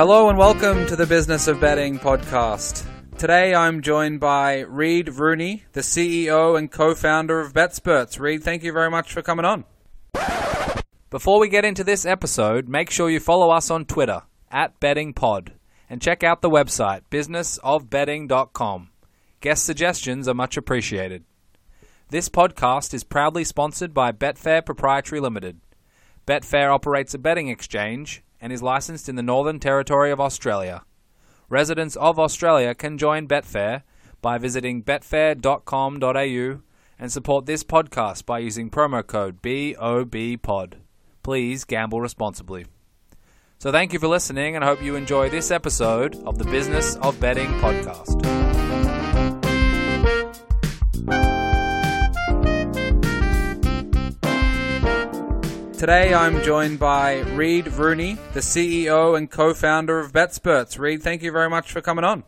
Hello and welcome to the Business of Betting podcast. Today I'm joined by Reid Rooney, the CEO and co founder of BetSperts. Reid, thank you very much for coming on. Before we get into this episode, make sure you follow us on Twitter at BettingPod and check out the website businessofbetting.com. Guest suggestions are much appreciated. This podcast is proudly sponsored by Betfair Proprietary Limited. Betfair operates a betting exchange and is licensed in the Northern Territory of Australia. Residents of Australia can join Betfair by visiting betfair.com.au and support this podcast by using promo code BOBPOD. Please gamble responsibly. So, thank you for listening, and I hope you enjoy this episode of the Business of Betting podcast. Today I'm joined by Reid Rooney, the CEO and co founder of BetSperts. Reid, thank you very much for coming on.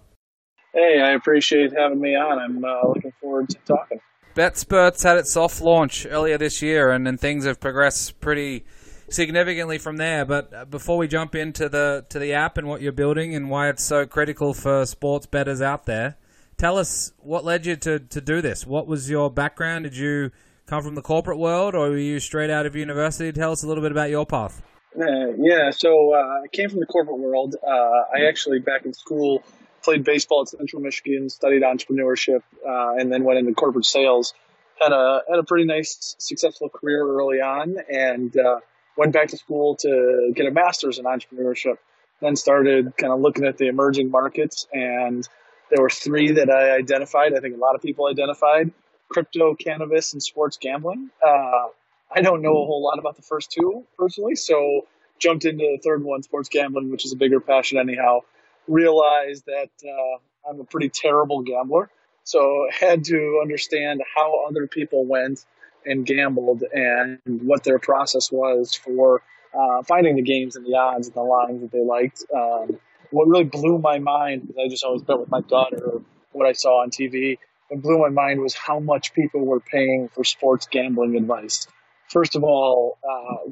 Hey, I appreciate having me on. I'm uh, looking forward to talking. BetSperts had its soft launch earlier this year, and, and things have progressed pretty significantly from there. But uh, before we jump into the to the app and what you're building and why it's so critical for sports bettors out there, tell us what led you to, to do this. What was your background? Did you come from the corporate world, or were you straight out of university? Tell us a little bit about your path. Uh, yeah, so uh, I came from the corporate world. Uh, I actually, back in school, played baseball at Central Michigan, studied entrepreneurship, uh, and then went into corporate sales. Had a had a pretty nice, successful career early on, and uh, went back to school to get a master's in entrepreneurship. Then started kind of looking at the emerging markets, and there were three that I identified. I think a lot of people identified crypto, cannabis, and sports gambling. Uh, I don't know a whole lot about the first two personally, so jumped into the third one, sports gambling, which is a bigger passion anyhow. Realized that uh, I'm a pretty terrible gambler, so had to understand how other people went and gambled and what their process was for uh, finding the games and the odds and the lines that they liked. Um, what really blew my mind, because I just always bet with my daughter or what I saw on TV, what blew my mind was how much people were paying for sports gambling advice. First of all, uh,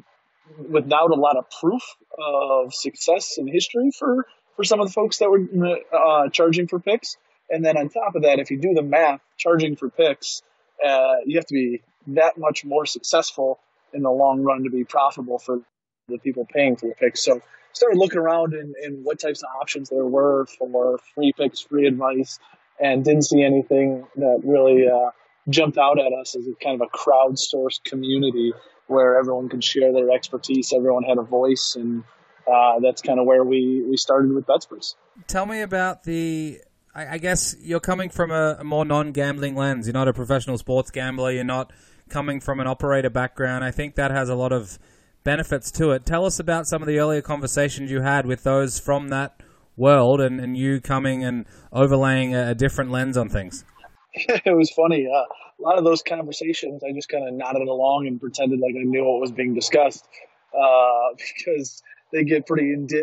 without a lot of proof of success in history for, for some of the folks that were uh, charging for picks. And then on top of that, if you do the math, charging for picks, uh, you have to be that much more successful in the long run to be profitable for the people paying for the picks. So started looking around and, in what types of options there were for free picks, free advice, and didn't see anything that really uh, jumped out at us as a kind of a crowdsourced community where everyone could share their expertise, everyone had a voice, and uh, that's kind of where we, we started with BetSperts. Tell me about the. I, I guess you're coming from a, a more non-gambling lens. You're not a professional sports gambler. You're not coming from an operator background. I think that has a lot of benefits to it. Tell us about some of the earlier conversations you had with those from that world and, and you coming and overlaying a, a different lens on things? it was funny. Uh, a lot of those conversations, I just kind of nodded along and pretended like I knew what was being discussed uh, because they get pretty de-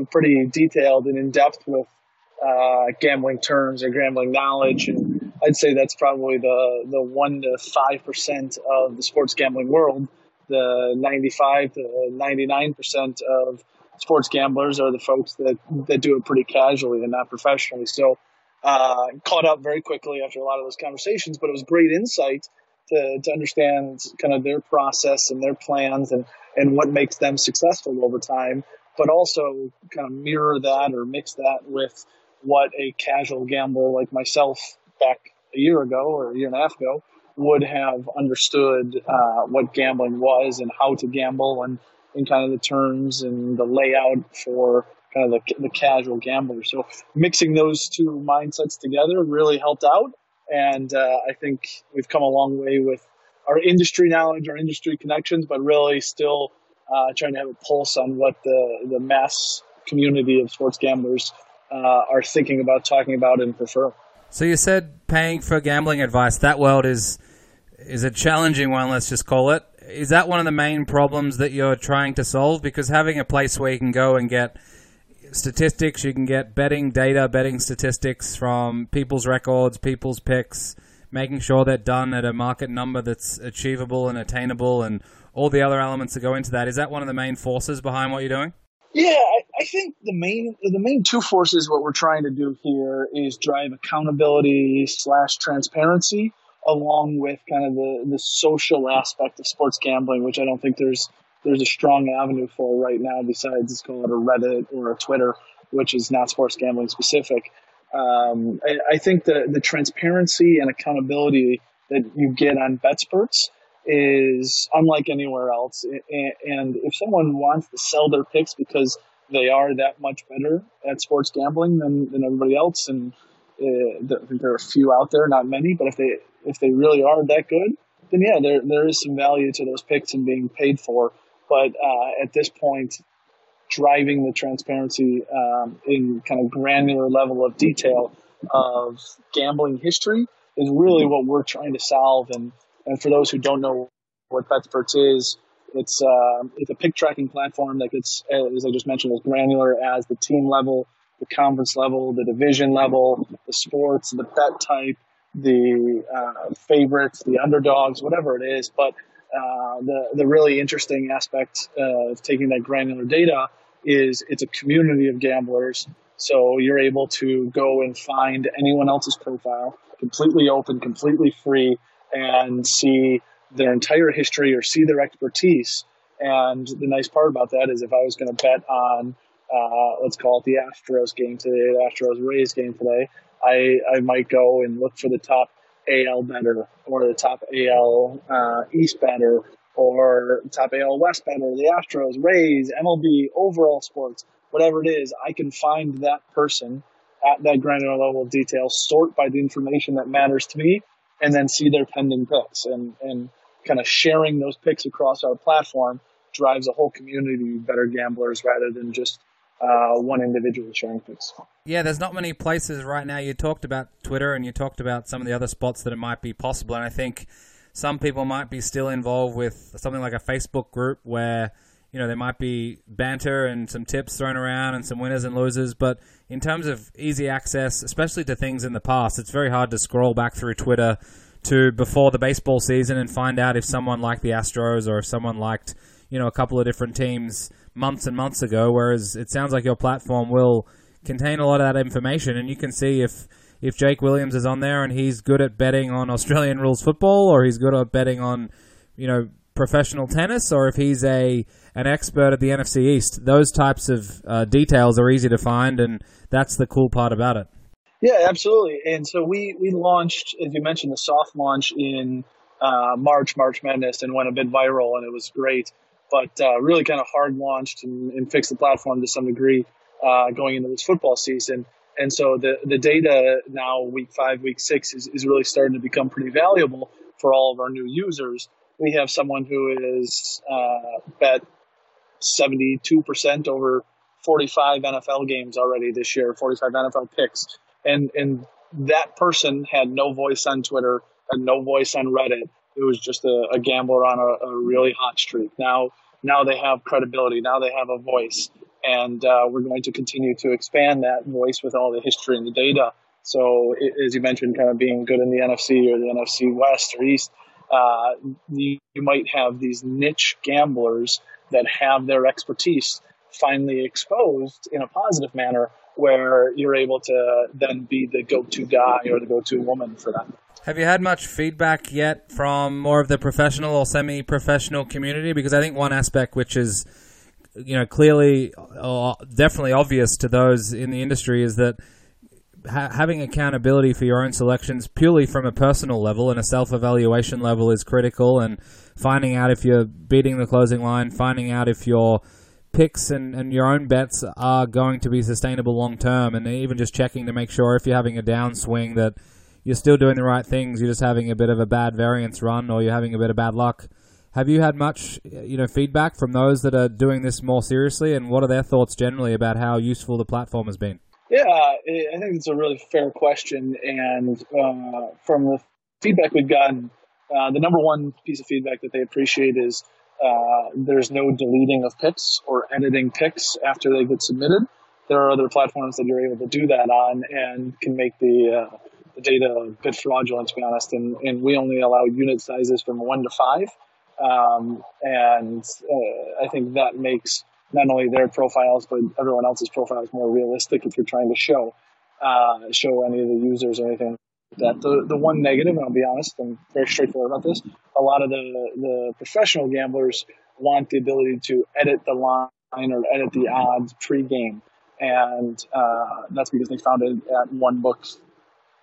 uh, pretty detailed and in depth with uh, gambling terms or gambling knowledge, and I'd say that's probably the the one to five percent of the sports gambling world. The ninety five to ninety nine percent of sports gamblers are the folks that, that do it pretty casually and not professionally. So, uh, caught up very quickly after a lot of those conversations, but it was great insight to, to understand kind of their process and their plans and, and what makes them successful over time, but also kind of mirror that or mix that with what a casual gambler like myself back a year ago or a year and a half ago would have understood uh, what gambling was and how to gamble and in kind of the terms and the layout for kind of the, the casual gambler. So mixing those two mindsets together really helped out. And uh, I think we've come a long way with our industry knowledge, our industry connections, but really still uh, trying to have a pulse on what the, the mass community of sports gamblers uh, are thinking about, talking about, and prefer. So you said paying for gambling advice. That world is is a challenging one. Let's just call it is that one of the main problems that you're trying to solve? Because having a place where you can go and get statistics. You can get betting data, betting statistics from people's records, people's picks, making sure they're done at a market number that's achievable and attainable, and all the other elements that go into that. Is that one of the main forces behind what you're doing? Yeah, I, think the main the main two forces what we're trying to do here is drive accountability slash transparency along with kind of the, the social aspect of sports gambling, which I don't think there's there's a strong avenue for right now besides call it a Reddit or a Twitter, which is not sports gambling specific. Um, I, I, think the the transparency and accountability that you get on BetSperts is unlike anywhere else. And if someone wants to sell their picks because they are that much better at sports gambling than, than everybody else, and uh, there are a few out there, not many, but if they if they really are that good, then yeah, there there is some value to those picks and being paid for. But uh, at this point, driving the transparency um, in kind of granular level of detail of gambling history is really what we're trying to solve. And and for those who don't know what BetSperts is, it's uh, it's a pick tracking platform that gets, as I just mentioned, as granular as the team level, the conference level, the division level, the sports, the bet type, the uh, favorites, the underdogs, whatever it is. But uh, the the really interesting aspect of taking that granular data is it's a community of gamblers. So you're able to go and find anyone else's profile, completely open, completely free, and see their entire history or see their expertise. And the nice part about that is if I was going to bet on, uh, let's call it the Astros game today, the Astros Rays game today, I, I might go and look for the top AL better or the top AL uh, East better or top AL West better, the Astros, Rays, MLB, overall sports, whatever it is, I can find that person at that granular level of detail, sort by the information that matters to me, and then see their pending picks. And, and kind of sharing those picks across our platform drives a whole community better gamblers rather than just uh, one individual sharing picks. Yeah, there's not many places right now. You talked about Twitter and you talked about some of the other spots that it might be possible, and I think some people might be still involved with something like a Facebook group where you know there might be banter and some tips thrown around and some winners and losers, but in terms of easy access, especially to things in the past, it's very hard to scroll back through Twitter to before the baseball season and find out if someone liked the Astros or if someone liked, you know, a couple of different teams months and months ago. Whereas it sounds like your platform will contain a lot of that information, and you can see if if Jake Williams is on there and he's good at betting on Australian rules football or he's good at betting on, you know, professional tennis or if he's a an expert at the NFC East. Those types of uh, details are easy to find, and that's the cool part about it. Yeah, absolutely. And so we we launched, as you mentioned, the soft launch in uh, March, March Madness, and went a bit viral, and it was great. But uh, really, kind of hard launched and, and, fixed the platform to some degree uh, going into this football season. And so the the data now, week five, week six, is, is really starting to become pretty valuable for all of our new users. We have someone who is uh, bet 72% over 45 NFL games already this year, 45 NFL picks. And, and that person had no voice on Twitter, had no voice on Reddit. It was just a, a gambler on a, a, really hot streak. Now, now they have credibility. Now they have a voice. And uh, we're going to continue to expand that voice with all the history and the data. So, as you mentioned, kind of being good in the NFC or the NFC West or East, uh, you, you might have these niche gamblers that have their expertise finally exposed in a positive manner where you're able to then be the go-to guy or the go-to woman for them. Have you had much feedback yet from more of the professional or semi-professional community? Because I think one aspect which is, you know, clearly, or definitely obvious to those in the industry is that ha- having accountability for your own selections purely from a personal level and a self-evaluation level is critical. And finding out if you're beating the closing line, finding out if your picks and, and your own bets are going to be sustainable long term, and even just checking to make sure if you're having a downswing that you're still doing the right things. You're just having a bit of a bad variance run, or you're having a bit of bad luck. Have you had much, you know, feedback from those that are doing this more seriously, and what are their thoughts generally about how useful the platform has been? Yeah, I think it's a really fair question, and uh, from the feedback we've gotten, uh, the number one piece of feedback that they appreciate is uh, there's no deleting of picks or editing picks after they get submitted. there are other platforms that you're able to do that on and can make the uh, the data a bit fraudulent, to be honest. And, and we only allow unit sizes from one to five. Um, and uh, I think that makes not only their profiles, but everyone else's profiles more realistic if you're trying to show uh, show any of the users or anything that. The, the one negative, and I'll be honest, I'm very straightforward about this, a lot of the, the professional gamblers want the ability to edit the line or edit the odds pre-game. And uh, that's because they found it at one book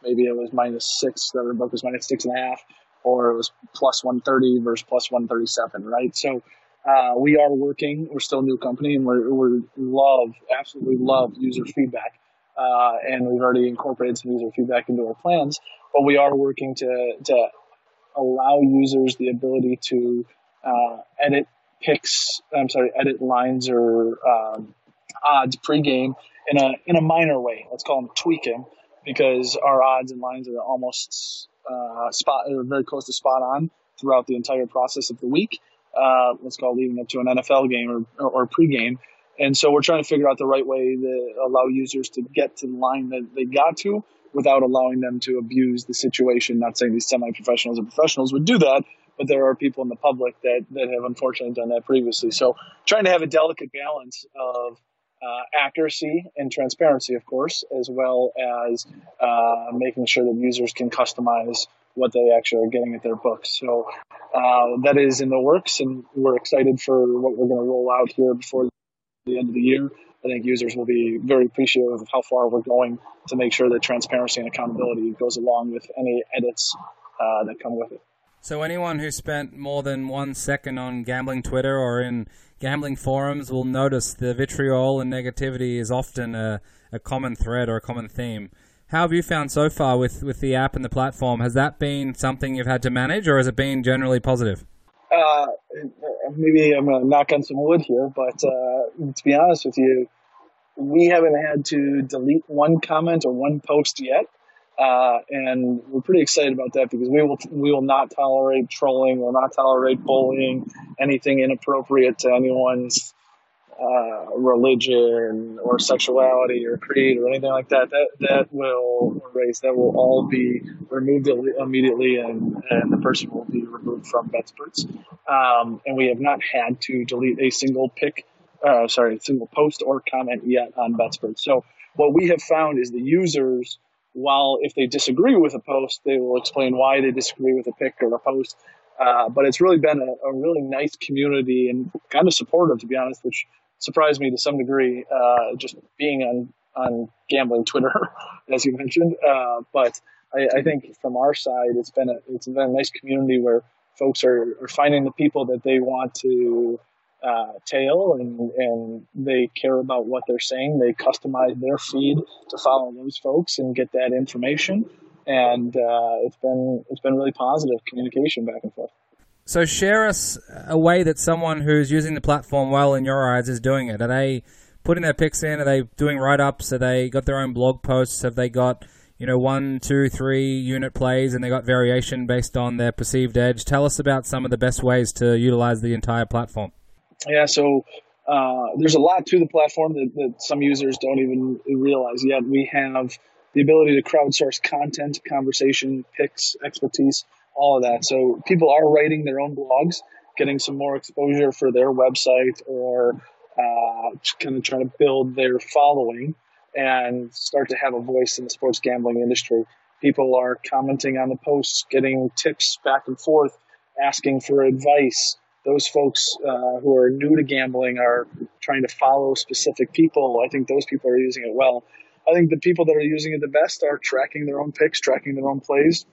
maybe it was minus six, the other book was minus six and a half, or it was plus 130 versus plus 137, right? So uh, we are working, we're still a new company, and we're, we love, absolutely love user feedback. Uh, and we've already incorporated some user feedback into our plans, but we are working to, to allow users the ability to uh, edit picks, I'm sorry, edit lines or um, odds pregame in a in a minor way. Let's call them tweaking because our odds and lines are almost uh, spot, very close to spot on throughout the entire process of the week. Uh, let's call it leading up to an NFL game or, or, or pregame. And so we're trying to figure out the right way to allow users to get to the line that they got to without allowing them to abuse the situation. Not saying these semi-professionals or professionals would do that, but there are people in the public that, that have unfortunately done that previously. So trying to have a delicate balance of uh, accuracy and transparency, of course, as well as uh, making sure that users can customize what they actually are getting at their books. So uh, that is in the works, and we're excited for what we're going to roll out here before the end of the year. I think users will be very appreciative of how far we're going to make sure that transparency and accountability goes along with any edits uh, that come with it. So anyone who spent more than one second on gambling Twitter or in gambling forums will notice the vitriol and negativity is often a, a common thread or a common theme. How have you found so far with, with the app and the platform? Has that been something you've had to manage, or has it been generally positive? Uh, maybe I'm going to knock on some wood here, but uh, to be honest with you, we haven't had to delete one comment or one post yet. Uh, and we're pretty excited about that because we will we will not tolerate trolling, we'll not tolerate bullying, anything inappropriate to anyone's uh, religion or sexuality or creed or anything like that. That that will erase. That will all be removed immediately, and and the person will be removed from BetSperts. Um, and we have not had to delete a single pick. Uh, sorry, a single post or comment yet on BetSperts. So what we have found is the users while if they disagree with a post, they will explain why they disagree with a pick or a post. Uh, but it's really been a, a, really nice community and kind of supportive, to be honest, which surprised me to some degree, uh, just being on, on gambling Twitter, as you mentioned. Uh, but I, I, think from our side, it's been a, it's been a nice community where folks are, are finding the people that they want to uh, tail and, and they care about what they're saying. They customize their feed to follow those folks and get that information. And uh, it's been it's been really positive communication back and forth. So share us a way that someone who's using the platform well in your eyes is doing it. Are they putting their picks in? Are they doing write ups? Are they got their own blog posts? Have they got you know one, two, three unit plays and they got variation based on their perceived edge? Tell us about some of the best ways to utilize the entire platform. Yeah, so uh, there's a lot to the platform that, that some users don't even realize yet. We have the ability to crowdsource content, conversation, picks, expertise, all of that. So people are writing their own blogs, getting some more exposure for their website or uh, kind of trying to build their following and start to have a voice in the sports gambling industry. People are commenting on the posts, getting tips back and forth, asking for advice, those folks uh, who are new to gambling are trying to follow specific people. I think those people are using it well. I think the people that are using it the best are tracking their own picks, tracking their own plays.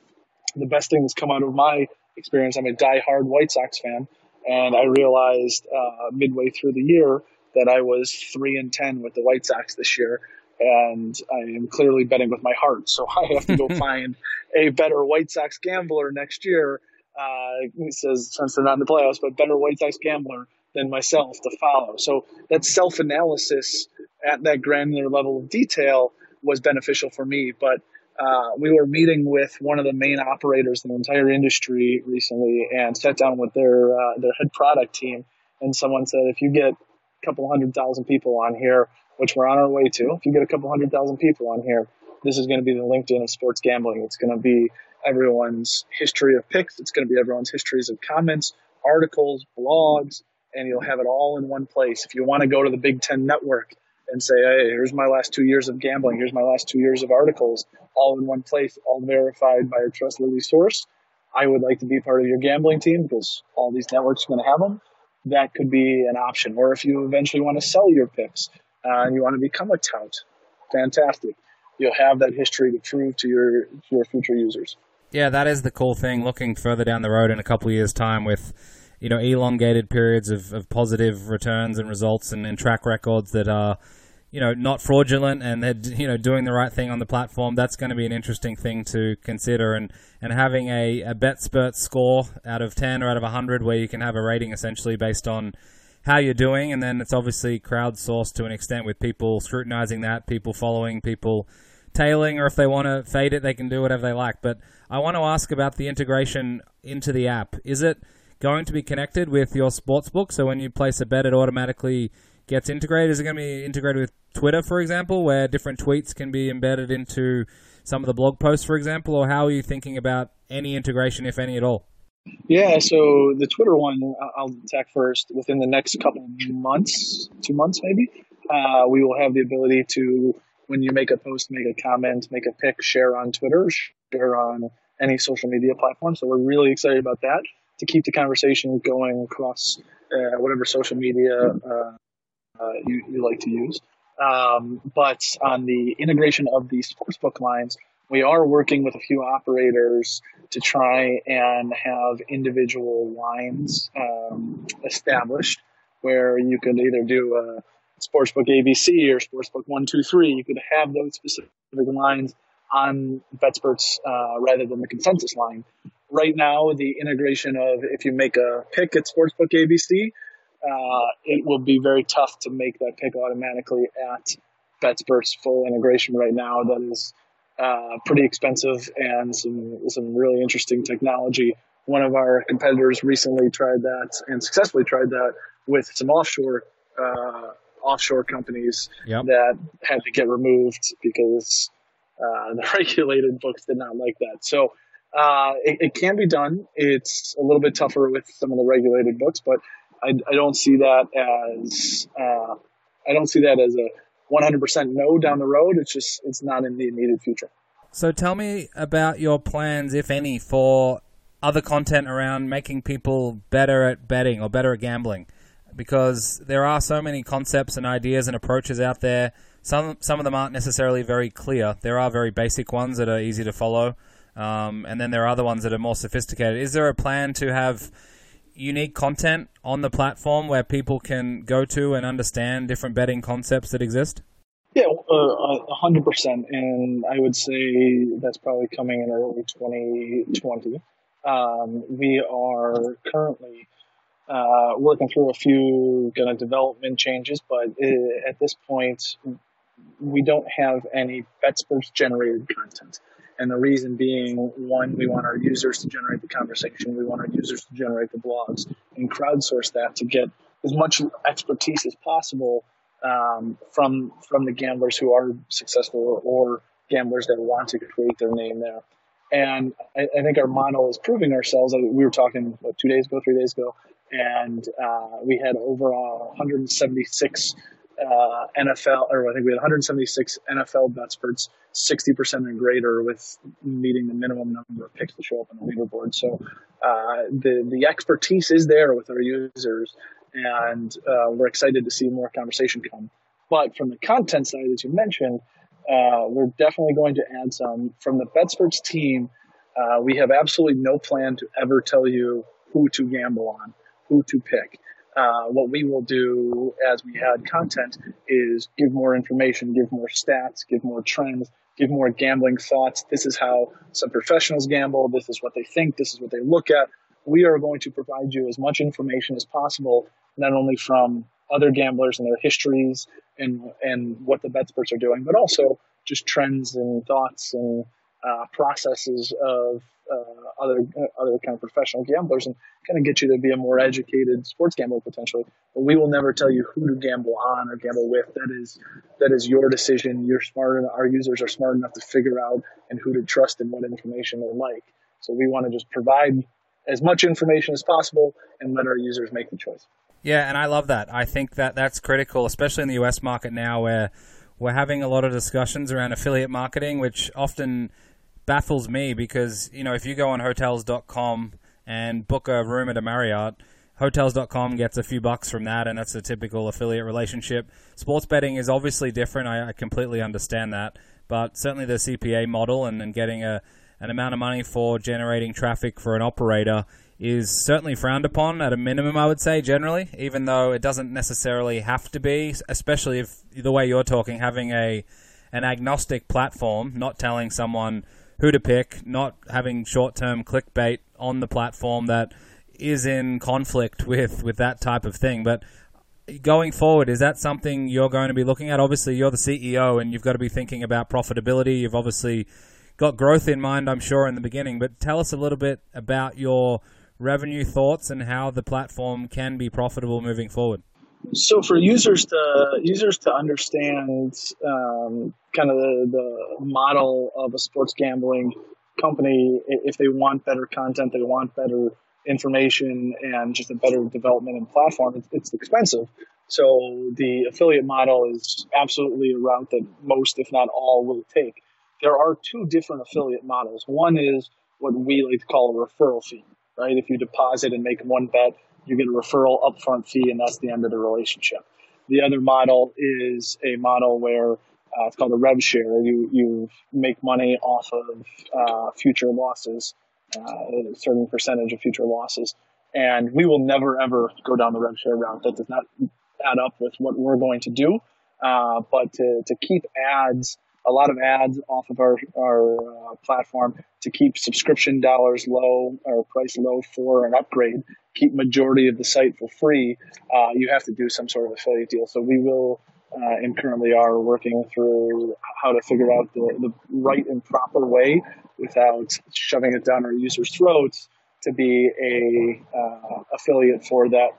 The best thing that's come out of my experience, I'm a die-hard White Sox fan, and I realized uh, midway through the year that I was three and ten with the White Sox this year, and I am clearly betting with my heart. So I have to go find a better White Sox gambler next year uh, says, since they're not in the playoffs, but better White Sox gambler than myself to follow. So that self analysis at that granular level of detail was beneficial for me. But uh, we were meeting with one of the main operators in the entire industry recently and sat down with their uh, their head product team. And someone said, if you get a couple hundred thousand people on here, which we're on our way to. If you get a couple hundred thousand people on here, this is going to be the LinkedIn of sports gambling. It's going to be everyone's history of picks. It's going to be everyone's histories of comments, articles, blogs, and you'll have it all in one place. If you want to go to the Big Ten Network and say, hey, here's my last two years of gambling, here's my last two years of articles, all in one place, all verified by a trustworthy source. I would like to be part of your gambling team because all these networks are going to have them. That could be an option. Or if you eventually want to sell your picks uh, and you want to become a tout, fantastic. You'll have that history to prove to your to your future users. Yeah, that is the cool thing. Looking further down the road in a couple of years' time, with you know elongated periods of, of positive returns and results and, and track records that are you know not fraudulent and they're you know doing the right thing on the platform that's going to be an interesting thing to consider and and having a, a BetSpert score out of 10 or out of 100 where you can have a rating essentially based on how you're doing and then it's obviously crowdsourced to an extent with people scrutinizing that people following people tailing or if they want to fade it they can do whatever they like but i want to ask about the integration into the app is it going to be connected with your sports book. So when you place a bet, it automatically gets integrated. Is it going to be integrated with Twitter, for example, where different tweets can be embedded into some of the blog posts, for example? Or how are you thinking about any integration, if any at all? Yeah, so the Twitter one, I'll attack first. Within the next couple months, two months maybe, uh, we will have the ability to, when you make a post, make a comment, make a pick, share on Twitter, share on any social media platform. So we're really excited about that to keep the conversation going across uh, whatever social media uh, uh, you, you, like to use. Um, but on the integration of the sportsbook lines, we are working with a few operators to try and have individual lines um, established where you could either do a sportsbook ABC or sportsbook one two three. You could have those specific lines on BetSperts uh, rather than the consensus line right now the integration of if you make a pick at Sportsbook ABC, uh, it will be very tough to make that pick automatically at BetSperts full integration right now. That is uh, pretty expensive and some some really interesting technology. One of our competitors recently tried that and successfully tried that with some offshore uh, offshore companies yep. that had to get removed because uh, the regulated books did not like that. So uh, it, it, can be done. It's a little bit tougher with some of the regulated books, but I, I don't see that as uh, I don't see that as a 100% no down the road. It's just it's not in the immediate future. So tell me about your plans, if any, for other content around making people better at betting or better at gambling, because there are so many concepts and ideas and approaches out there. Some some of them aren't necessarily very clear. There are very basic ones that are easy to follow. Um, and then there are other ones that are more sophisticated. Is there a plan to have unique content on the platform where people can go to and understand different betting concepts that exist? Yeah, uh, hundred percent, and I would say that's probably coming in early 2020. Um, we are currently uh, working through a few kind of development changes, but uh, at this point, we don't have any BetSperts generated content. And the reason being, one, we want our users to generate the conversation. We want our users to generate the blogs and crowdsource that to get as much expertise as possible um, from from the gamblers who are successful or gamblers that want to create their name there. And I, I think our model is proving ourselves. We were talking what, two days ago, three days ago, and uh, we had over uh, 176 uh, NFL, or I think we had 176 NFL BetSperts, 60% and greater with meeting the minimum number of picks to show up on the leaderboard. So uh, the the expertise is there with our users, and uh, we're excited to see more conversation come. But from the content side, as you mentioned, uh, we're definitely going to add some from the BetSperts team. Uh, we have absolutely no plan to ever tell you who to gamble on, who to pick. Uh, what we will do as we add content is give more information, give more stats, give more trends, give more gambling thoughts. This is how some professionals gamble. This is what they think. This is what they look at. We are going to provide you as much information as possible, not only from other gamblers and their histories and and what the BetSperts are doing, but also just trends and thoughts and uh, processes of uh, other uh, other kind of professional gamblers and kind of get you to be a more educated sports gambler potentially. But we will never tell you who to gamble on or gamble with. That is that is your decision. You're smart enough. Our users are smart enough to figure out and who to trust and what information they like. So we want to just provide as much information as possible and let our users make the choice. Yeah, and I love that. I think that that's critical, especially in the US market now where we're having a lot of discussions around affiliate marketing, which often baffles me because, you know, if you go on hotels.com and book a room at a Marriott, hotels.com gets a few bucks from that, and that's a typical affiliate relationship. Sports betting is obviously different. I, I completely understand that. But certainly the CPA model and, and getting a, an amount of money for generating traffic for an operator is certainly frowned upon at a minimum, I would say, generally, even though it doesn't necessarily have to be, especially if the way you're talking, having a an agnostic platform, not telling someone who to pick, not having short term clickbait on the platform that is in conflict with, with that type of thing. But going forward, is that something you're going to be looking at? Obviously, you're the CEO and you've got to be thinking about profitability. You've obviously got growth in mind, I'm sure, in the beginning. But tell us a little bit about your revenue thoughts and how the platform can be profitable moving forward. So for users to users to understand um, kind of the, the model of a sports gambling company, if they want better content, they want better information and just a better development and platform, it's expensive. So the affiliate model is absolutely a route that most, if not all, will take. There are two different affiliate models. One is what we like to call a referral fee right? If you deposit and make one bet, you get a referral upfront fee, and that's the end of the relationship. The other model is a model where uh, it's called a rev share. You you make money off of uh, future losses, uh, a certain percentage of future losses, and we will never ever go down the rev share route. That does not add up with what we're going to do. Uh, but to to keep ads a lot of ads off of our, our uh, platform to keep subscription dollars low or price low for an upgrade, keep majority of the site for free, uh, you have to do some sort of affiliate deal. So we will uh, and currently are working through how to figure out the, the right and proper way without shoving it down our users' throats to be a uh, affiliate for that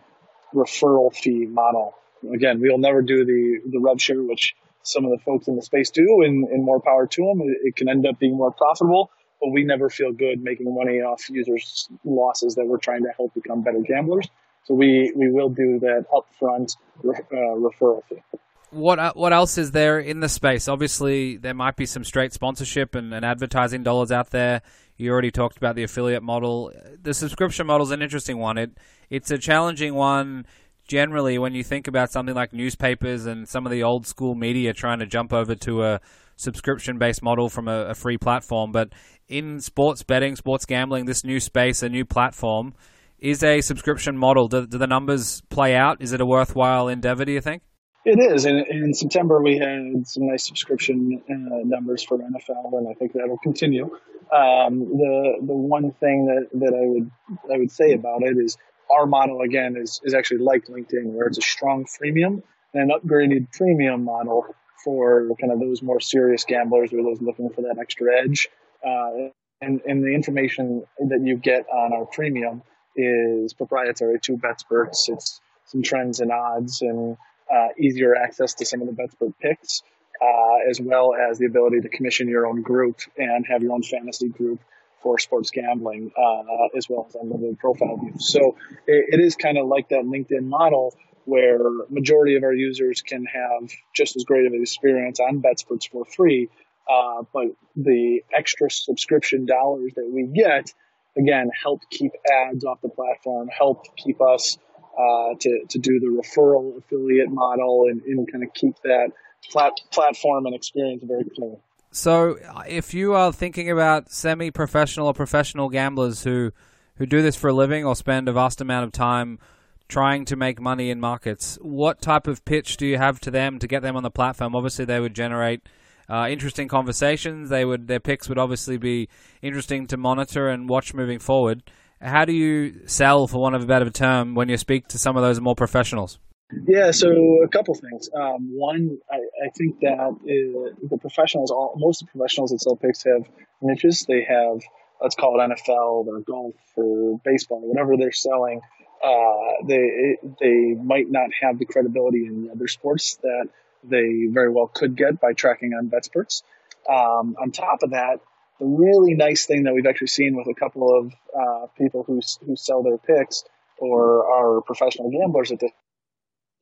referral fee model. Again, we'll never do the the rev share, which some of the folks in the space do, and, and more power to them. It, it, can end up being more profitable, but we never feel good making money off users' losses that we're trying to help become better gamblers. So we, we will do that upfront uh, referral fee. What uh, what else is there in the space? Obviously, there might be some straight sponsorship and, and advertising dollars out there. You already talked about the affiliate model. The subscription model is an interesting one. It it's a challenging one generally when you think about something like newspapers and some of the old school media trying to jump over to a subscription based model from a, a, free platform. But in sports betting, sports gambling, this new space, a new platform, is a subscription model. Do, do the numbers play out? Is it a worthwhile endeavor, do you think? It is. In, in September, we had some nice subscription uh, numbers for NFL, and I think that will continue. Um, the the one thing that, that I would I would say about it is our model again is, is actually like LinkedIn, where it's a strong freemium and an upgraded premium model for kind of those more serious gamblers or those looking for that extra edge. Uh, and, and the information that you get on our premium is proprietary to BetSperts. It's some trends and odds and uh, easier access to some of the BetSpert picks, uh, as well as the ability to commission your own group and have your own fantasy group for sports gambling, uh, as well as unlimited profile views. So it, it is kind of like that LinkedIn model where majority of our users can have just as great of an experience on BetSperts for free, uh, but the extra subscription dollars that we get, again, help keep ads off the platform, help keep us uh, to, to do the referral affiliate model and, and kind of keep that plat- platform and experience very clean. So, if you are thinking about semi-professional or professional gamblers who who do this for a living or spend a vast amount of time trying to make money in markets, what type of pitch do you have to them to get them on the platform? Obviously, they would generate uh, interesting conversations. They would their picks would obviously be interesting to monitor and watch moving forward. How do you sell, for want of a better term, when you speak to some of those more professionals? Yeah, so a couple things. Um, one, I, I, think that uh, the professionals, all, most of the professionals at sell picks have niches. They have let's call it NFL or golf or baseball, whatever they're selling, uh, they they might not have the credibility in the other sports that they very well could get by tracking on BetSperts. Um, on top of that, the really nice thing that we've actually seen with a couple of uh, people who who sell their picks or are professional gamblers at this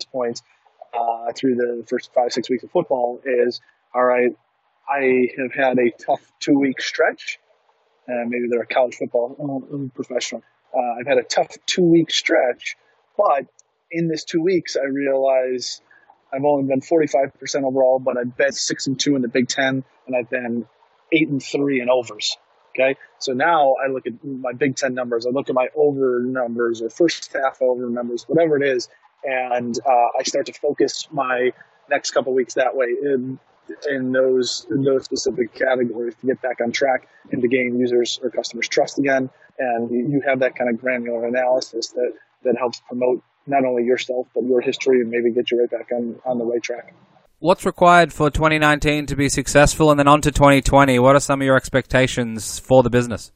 point uh, through the first five six weeks of football is all right. I have had a tough two week stretch. and maybe they're a college football um, professional. Uh, I've had a tough two week stretch, but in this two weeks, I realize I've only been 45% overall, but I bet six and two in the Big Ten, and I've been eight and three in overs. Okay. So now I look at my Big Ten numbers. I look at my over numbers or first half over numbers, whatever it is. And uh, I start to focus my next couple weeks that way in, in those, in those specific categories to get back on track and to gain users or customers trust again. And you have that kind of granular analysis that, that helps promote not only yourself, but your history and maybe get you right back on, on the right track what's required for 2019 to be successful, and then on to 2020? What are some of your expectations for the business?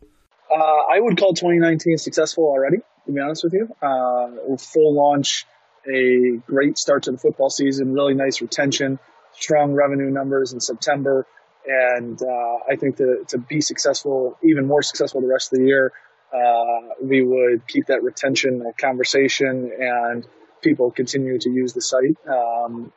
Uh, I would call 2019 successful already. To be honest with you, uh, full launch, a great start to the football season, really nice retention, strong revenue numbers in September, and uh, I think to to be successful, even more successful the rest of the year, uh, we would keep that retention, conversation, and people continue to use the site um,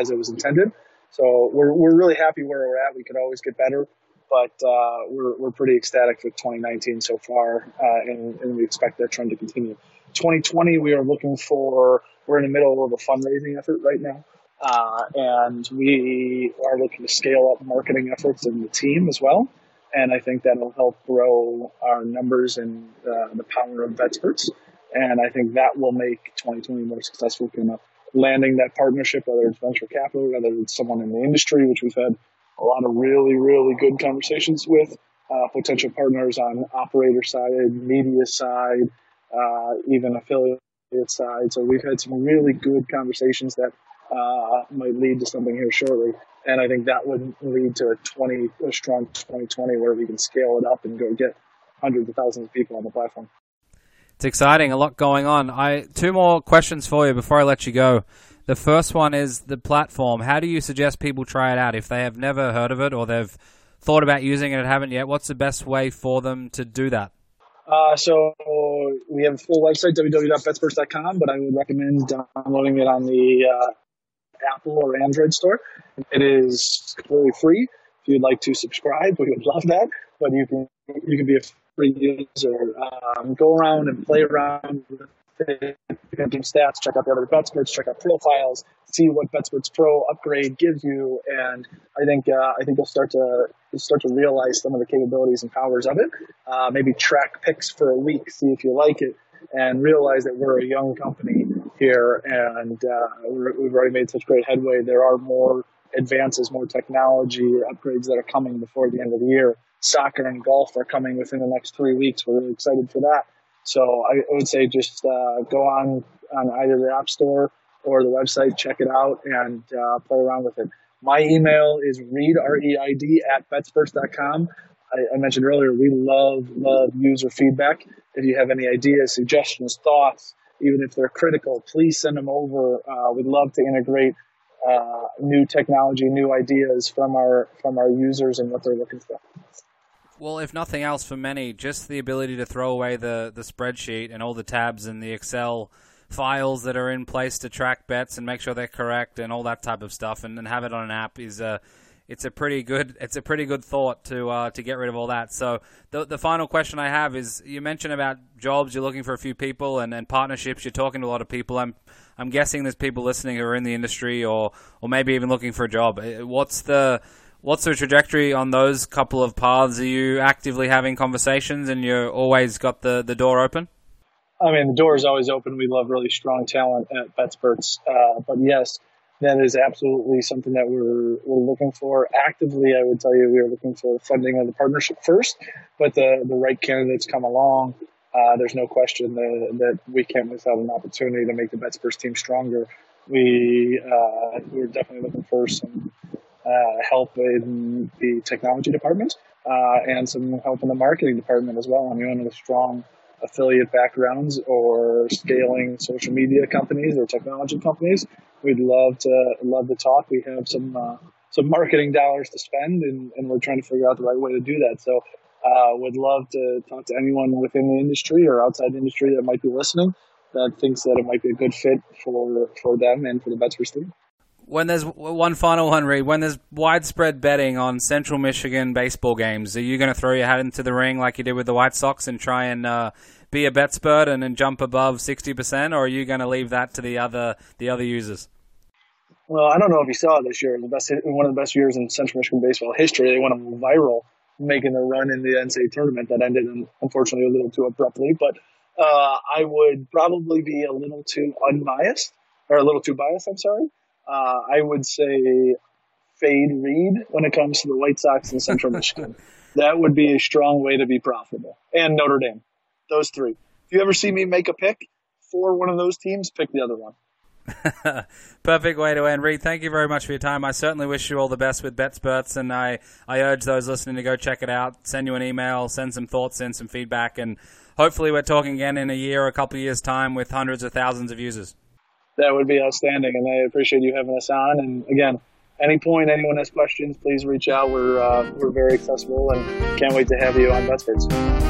as it was intended. So we're, we're really happy where we're at. We could always get better, but uh, we're, we're pretty ecstatic with 2019 so far, uh, and, and, we expect that trend to continue. 2020, we are looking for, we're in the middle of a fundraising effort right now. Uh, and we are looking to scale up marketing efforts in the team as well. And I think that'll help grow our numbers and uh, the power of BetSperts. And I think that will make 2020 more successful, of landing that partnership, whether it's venture capital, whether it's someone in the industry, which we've had a lot of really, really good conversations with uh, potential partners on operator side, media side, uh, even affiliate side. So we've had some really good conversations that uh, might lead to something here shortly. And I think that would lead to a 20, a strong 2020 where we can scale it up and go get hundreds of thousands of people on the platform. It's exciting, a lot going on. I two more questions for you before I let you go. The first one is the platform. How do you suggest people try it out if they have never heard of it or they've thought about using it and haven't yet? What's the best way for them to do that? Uh, so we have a full website www.betsperts.com, but I would recommend downloading it on the uh, Apple or Android store. It is completely free. If you'd like to subscribe, we would love that. But you can you can be a free user. Um, go around and play around with do stats, check out the other BetSperts, check out profiles, see what BetSperts Pro upgrade gives you, and I think uh, I think you'll start to you'll start to realize some of the capabilities and powers of it. Uh, maybe track picks for a week, see if you like it, and realize that we're a young company here, and uh, we've already made such great headway. There are more advances, more technology upgrades that are coming before the end of the year soccer and golf are coming within the next three weeks. We're really excited for that. So I would say just uh, go on on either the App Store or the website, check it out, and uh, play around with it. My email is reid, R-E-I-D, at betsperts.com. I, I mentioned earlier, we love, love user feedback. If you have any ideas, suggestions, thoughts, even if they're critical, please send them over. Uh, we'd love to integrate uh, new technology, new ideas from our from our users and what they're looking for. Well, if nothing else, for many, just the ability to throw away the, the spreadsheet and all the tabs and the Excel files that are in place to track bets and make sure they're correct and all that type of stuff, and, and have it on an app is a it's a pretty good it's a pretty good thought to uh, to get rid of all that. So the the final question I have is you mentioned about jobs. You're looking for a few people and, and partnerships. You're talking to a lot of people. I'm I'm guessing there's people listening who are in the industry or or maybe even looking for a job. Uh, what's the what's the trajectory on those couple of paths? Are you actively having conversations and you're always got the, the door open? I mean, the door is always open. We love really strong talent at BetSperts. Uh, but yes, that is absolutely something that we're, we're looking for. Actively, I would tell you we are looking for funding of the partnership first, but the, the right candidates come along. Uh, there's no question that, that we can't miss out an opportunity to make the BetSperts team stronger. We, uh, we're definitely looking for some help in the technology department. uh, and some help in the marketing department as well. Anyone with strong affiliate backgrounds or scaling social media companies or technology companies, we'd love to love to talk. We have some uh, some marketing dollars to spend, and, and we're trying to figure out the right way to do that. So, uh, would love to talk to anyone within the industry or outside the industry that might be listening that thinks that it might be a good fit for for them and for the Bets team when there's one final one, Reid, when there's widespread betting on Central Michigan baseball games, are you going to throw your hat into the ring like you did with the White Sox and try and uh, be a BetSpert and then jump above sixty percent, or are you going to leave that to the other the other users? Well, I don't know if you saw this year, the best one of the best years in Central Michigan baseball history. They went viral, making a run in the NCAA tournament that ended, unfortunately, a little too abruptly. But uh, I would probably be a little too unbiased, or a little too biased. I'm sorry uh, I would say fade Reid when it comes to the White Sox in Central Michigan. That would be a strong way to be profitable. And Notre Dame. Those three. If you ever see me make a pick for one of those teams, pick the other one. Perfect way to end. Reid, thank you very much for your time. I certainly wish you all the best with BetSperts, and I, I urge those listening to go check it out. Send you an email, send some thoughts, send some feedback, and hopefully we're talking again in a year or a couple of years' time with hundreds of thousands of users that would be outstanding. And I appreciate you having us on. And again, any point anyone has questions, please reach out. We're uh, we're very accessible and can't wait to have you on BetSperts.